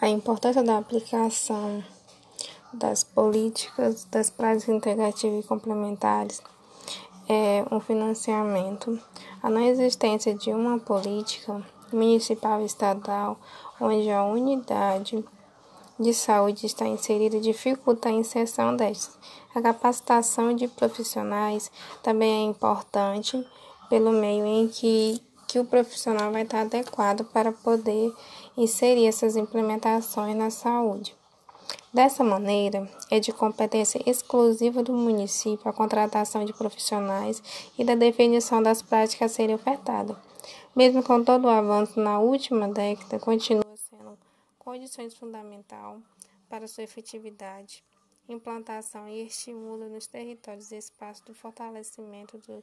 A importância da aplicação das políticas das práticas integrativas e complementares é um financiamento. A não existência de uma política municipal e estadual onde a unidade de saúde está inserida dificulta a inserção destas. A capacitação de profissionais também é importante pelo meio em que, que o profissional vai estar adequado para poder inserir essas implementações na saúde. Dessa maneira, é de competência exclusiva do município a contratação de profissionais e da definição das práticas a serem ofertadas. Mesmo com todo o avanço na última década, continua sendo condições fundamental para sua efetividade, implantação e estímulo nos territórios e espaços do fortalecimento do